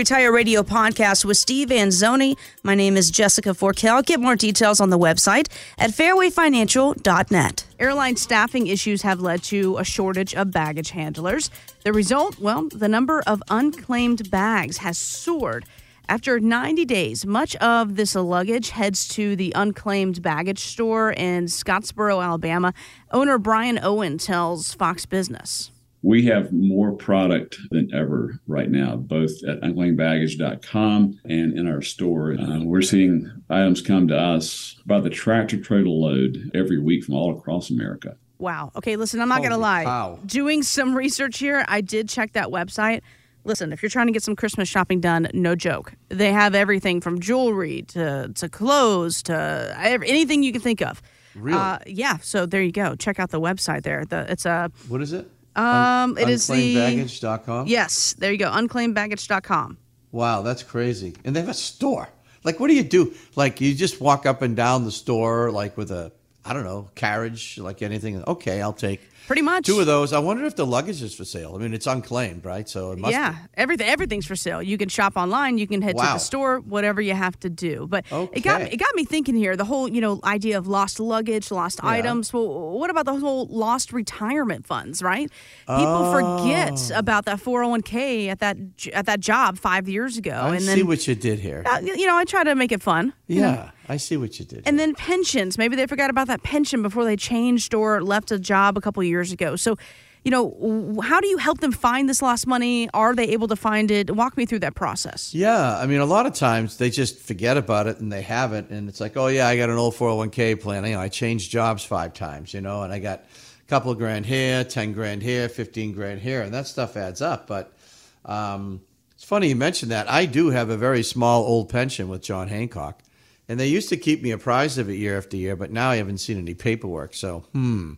Retire Radio podcast with Steve Anzoni. My name is Jessica Forkel. Get more details on the website at fairwayfinancial.net. Airline staffing issues have led to a shortage of baggage handlers. The result, well, the number of unclaimed bags has soared. After 90 days, much of this luggage heads to the unclaimed baggage store in Scottsboro, Alabama. Owner Brian Owen tells Fox Business. We have more product than ever right now, both at unclaimedbaggage.com and in our store. Uh, we're seeing items come to us by the tractor trailer load every week from all across America. Wow. Okay, listen, I'm not going to lie. cow. Doing some research here, I did check that website. Listen, if you're trying to get some Christmas shopping done, no joke. They have everything from jewelry to, to clothes to ev- anything you can think of. Really? Uh, yeah. So there you go. Check out the website there. The, it's a What is it? Um, it is the unclaimedbaggage.com. yes. There you go. Unclaimedbaggage.com. Wow, that's crazy. And they have a store. Like, what do you do? Like, you just walk up and down the store, like with a, I don't know, carriage, like anything. Okay, I'll take Pretty much. two of those. I wonder if the luggage is for sale. I mean, it's unclaimed, right? So it must. yeah, Be. everything everything's for sale. You can shop online. You can head to the store. Whatever you have to do. But it got me, it got me thinking here. The whole you know idea of lost luggage, lost Yeah. items. Well, what about the whole lost retirement funds? Right? People forget about that four hundred one k at that at that job five years ago, I and see then what you did here. uh, you know I try to make it fun. yeah, I see what you did. And then pensions. Maybe they forgot about that pension before they changed or left a job a couple years ago. So, you know, how do you help them find this lost money? Are they able to find it? Walk me through that process. Yeah, I mean, a lot of times they just forget about it and they have it, and it's like, oh yeah, I got an old four hundred one k plan. You know, I changed jobs five times, you know, and I got a couple of grand here, ten grand here, fifteen grand here, and that stuff adds up. But um, it's funny you mentioned that. I do have a very small old pension with John Hancock, and they used to keep me apprised of it year after year, but now I haven't seen any paperwork. So, hmm,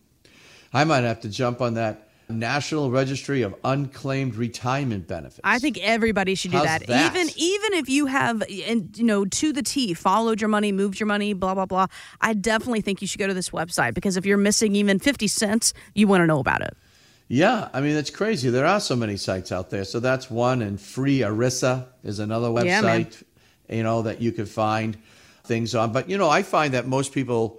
I might have to jump on that National Registry of Unclaimed Retirement Benefits. I think everybody should do that. that? Even even if you have and you know to the T followed your money, moved your money, blah blah blah. I definitely think you should go to this website because if you're missing even 50 cents, you want to know about it. Yeah, I mean, it's crazy. There are so many sites out there. So that's one. And Free ERISA is another Yeah, website, you know, that you could find things on. But, you know, I find that most people,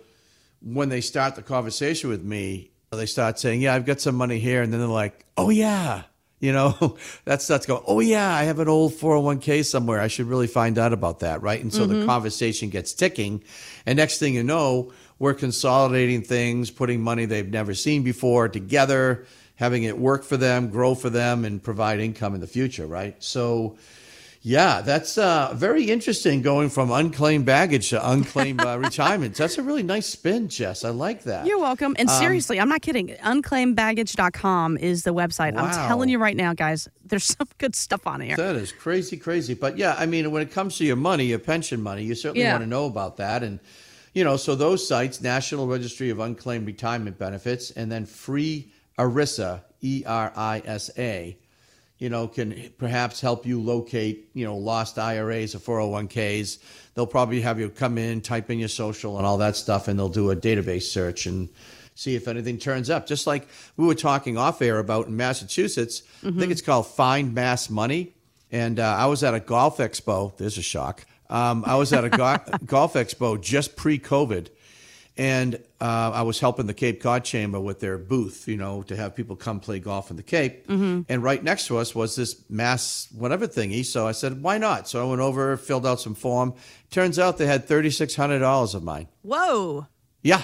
when they start the conversation with me, they start saying, Yeah, I've got some money here. And then they're like, Oh, yeah. You know, that starts going, Oh, yeah, I have an old 401k somewhere. I should really find out about that. Right. And so the mm-hmm. conversation gets ticking. And next thing you know, we're consolidating things, putting money they've never seen before together, having it work for them, grow for them, and provide income in the future, right? So, yeah, that's uh, very interesting going from unclaimed baggage to unclaimed uh, retirement. That's a really nice spin, Jess. I like that. You're welcome. And seriously, I'm not kidding. Unclaimedbaggage.com is the website. I'm telling you right now, guys, there's some good stuff on here. That is crazy, crazy. But yeah, I mean, when it comes to your money, your pension money, you certainly Yeah. want to know about that. And, you know, so those sites, National Registry of Unclaimed Retirement Benefits, and then Free ERISA, E R I S A, you know, can perhaps help you locate, you know, lost IRAs or 401ks. They'll probably have you come in, type in your social and all that stuff, and they'll do a database search and see if anything turns up. Just like we were talking off air about in Massachusetts, I think it's called Find Mass Money. And uh, I was at a golf expo. There's a shock. Um, I was at a go- golf expo just pre COVID. And uh, I was helping the Cape Cod Chamber with their booth, you know, to have people come play golf in the Cape. And right next to us was this mass whatever thingy. So I said, why not? So I went over, filled out some form. Turns out they had $3,600 of mine. Whoa. Yeah,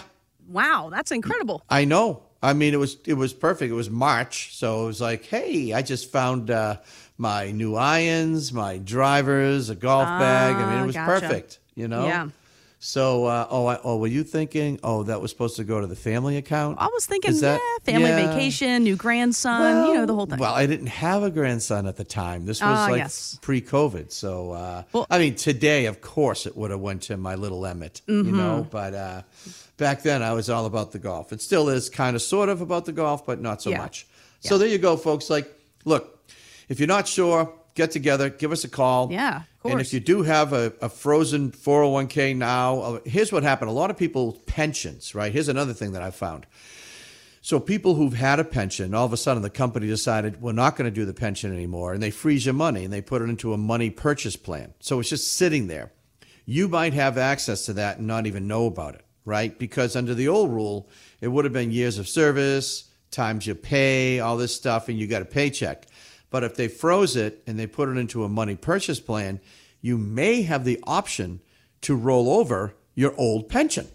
Wow, that's incredible. I know. I mean, it was it was perfect. It was March, so it was like, hey, I just found uh, my new irons, my drivers, a golf bag. I mean, it was gotcha. perfect. You know. Yeah. So, uh, oh, I, oh, were you thinking? Oh, that was supposed to go to the family account. I was thinking, Is that- yeah, family yeah. vacation, new grandson, you know, the whole thing. Well, I didn't have a grandson at the time. This was Ah, like yes. pre-COVID. So, uh, Well- I mean, today, of course, it would have went to my little Emmett, you know. Mm-hmm. But uh, back then, I was all about the golf. It still is kind of, sort of about the golf, but not so Yeah. much. So there you go, folks. Like, look, if you're not sure, get together, give us a call. Yeah, And if you do have a, a frozen 401k now, uh, here's what happened. A lot of people pensions, right? Here's another thing that I found So people who've had a pension, all of a sudden the company decided we're not going to do the pension anymore, and they freeze your money and they put it into a money purchase plan. So it's just sitting there. You might have access to that and not even know about it, right? Because under the old rule, it would have been years of service, times you pay, all this stuff, and you got a paycheck. But if they froze it and they put it into a money purchase plan, you may have the option to roll over your old pension.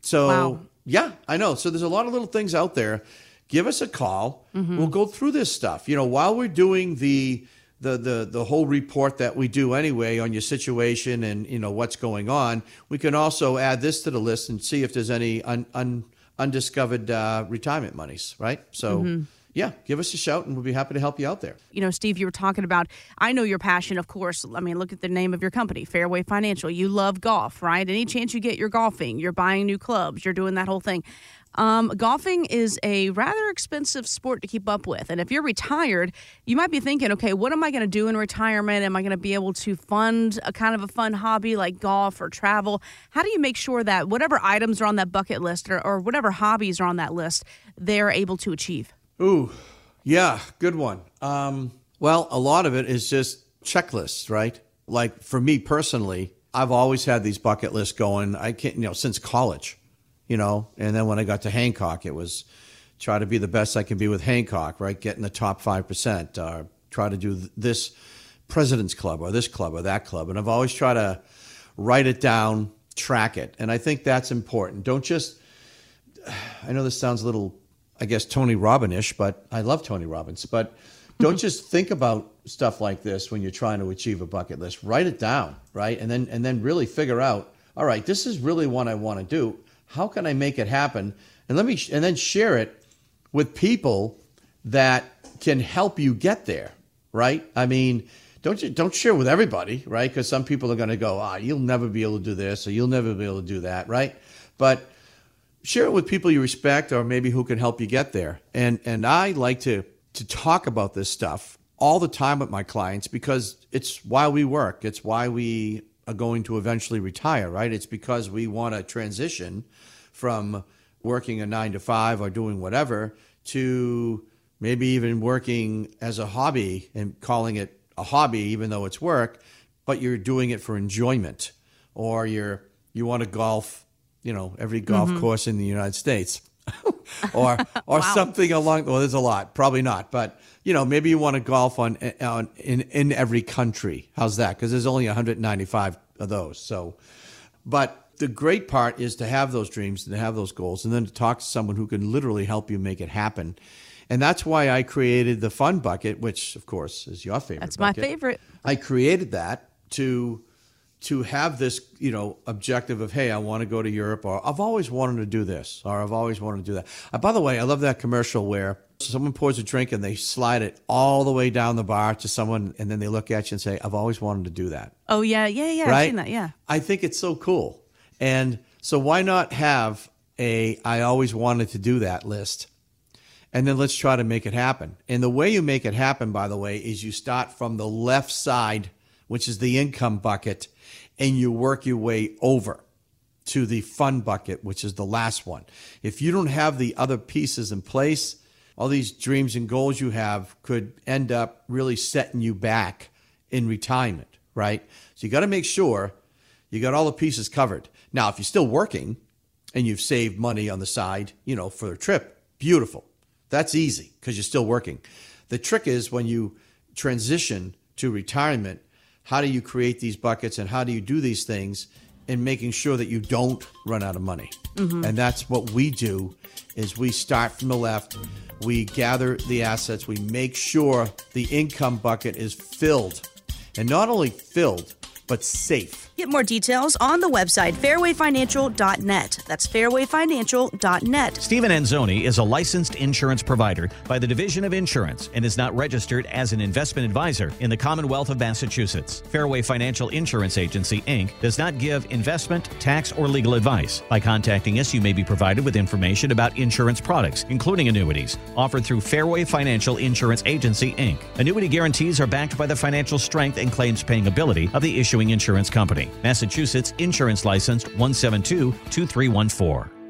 So, wow. yeah, I know. So there's a lot of little things out there. Give us a call. Mm-hmm. We'll go through this stuff. You know, while we're doing the the the the whole report that we do anyway on your situation and you know what's going on, we can also add this to the list and see if there's any un, un, undiscovered uh, retirement monies. Right. So. Mm-hmm yeah, give us a shout and we'll be happy to help you out there. You know, Steve, you were talking about, I know your passion, of course. I mean, look at the name of your company, Fairway Financial. You love golf, right? Any chance you get, you're golfing, you're buying new clubs, you're doing that whole thing. Um, golfing is a rather expensive sport to keep up with. And if you're retired, you might be thinking, okay, what am I going to do in retirement? Am I going to be able to fund a kind of a fun hobby like golf or travel? How do you make sure that whatever items are on that bucket list or, or whatever hobbies are on that list, they're able to achieve? Ooh, yeah, good one. Um, well, a lot of it is just checklists, right? Like for me personally, I've always had these bucket lists going. I can't, you know, since college, you know, and then when I got to Hancock, it was try to be the best I can be with Hancock, right? Get in the top 5%, uh, try to do this president's club or this club or that club. And I've always tried to write it down, track it. And I think that's important. Don't just, I know this sounds a little I guess Tony Robbinish, but I love Tony Robbins. But don't just think about stuff like this when you're trying to achieve a bucket list. Write it down, right? And then and then really figure out, all right, this is really what I want to do. How can I make it happen? And let me and then share it with people that can help you get there, right? I mean, don't you don't share with everybody, right? Because some people are going to go, ah, you'll never be able to do this, or you'll never be able to do that, right? But share it with people you respect or maybe who can help you get there. And and I like to to talk about this stuff all the time with my clients because it's why we work. It's why we are going to eventually retire, right? It's because we want to transition from working a 9 to 5 or doing whatever to maybe even working as a hobby and calling it a hobby even though it's work, but you're doing it for enjoyment or you're you want to golf you know every golf mm-hmm. course in the United States, or or wow. something along. Well, there's a lot, probably not, but you know maybe you want to golf on, on in in every country. How's that? Because there's only 195 of those. So, but the great part is to have those dreams and to have those goals, and then to talk to someone who can literally help you make it happen. And that's why I created the fun bucket, which of course is your favorite. That's bucket. my favorite. I created that to to have this, you know, objective of, hey, I want to go to Europe, or I've always wanted to do this, or I've always wanted to do that. Uh, by the way, I love that commercial where someone pours a drink and they slide it all the way down the bar to someone, and then they look at you and say, I've always wanted to do that. Oh, yeah, yeah, yeah. Right? I've seen that, yeah. I think it's so cool. And so why not have a I always wanted to do that list? And then let's try to make it happen. And the way you make it happen, by the way, is you start from the left side, which is the income bucket and you work your way over to the fun bucket, which is the last one. If you don't have the other pieces in place, all these dreams and goals you have could end up really setting you back in retirement, right? So you got to make sure you got all the pieces covered. Now, if you're still working and you've saved money on the side, you know, for the trip, beautiful. That's easy because you're still working. The trick is when you transition to retirement, how do you create these buckets and how do you do these things in making sure that you don't run out of money mm-hmm. and that's what we do is we start from the left we gather the assets we make sure the income bucket is filled and not only filled but safe. Get more details on the website fairwayfinancial.net. That's fairwayfinancial.net. Stephen Anzoni is a licensed insurance provider by the Division of Insurance and is not registered as an investment advisor in the Commonwealth of Massachusetts. Fairway Financial Insurance Agency, Inc. does not give investment, tax, or legal advice. By contacting us, you may be provided with information about insurance products, including annuities, offered through Fairway Financial Insurance Agency, Inc. Annuity guarantees are backed by the financial strength and claims paying ability of the issuing insurance company. Massachusetts Insurance Licensed 172 2314.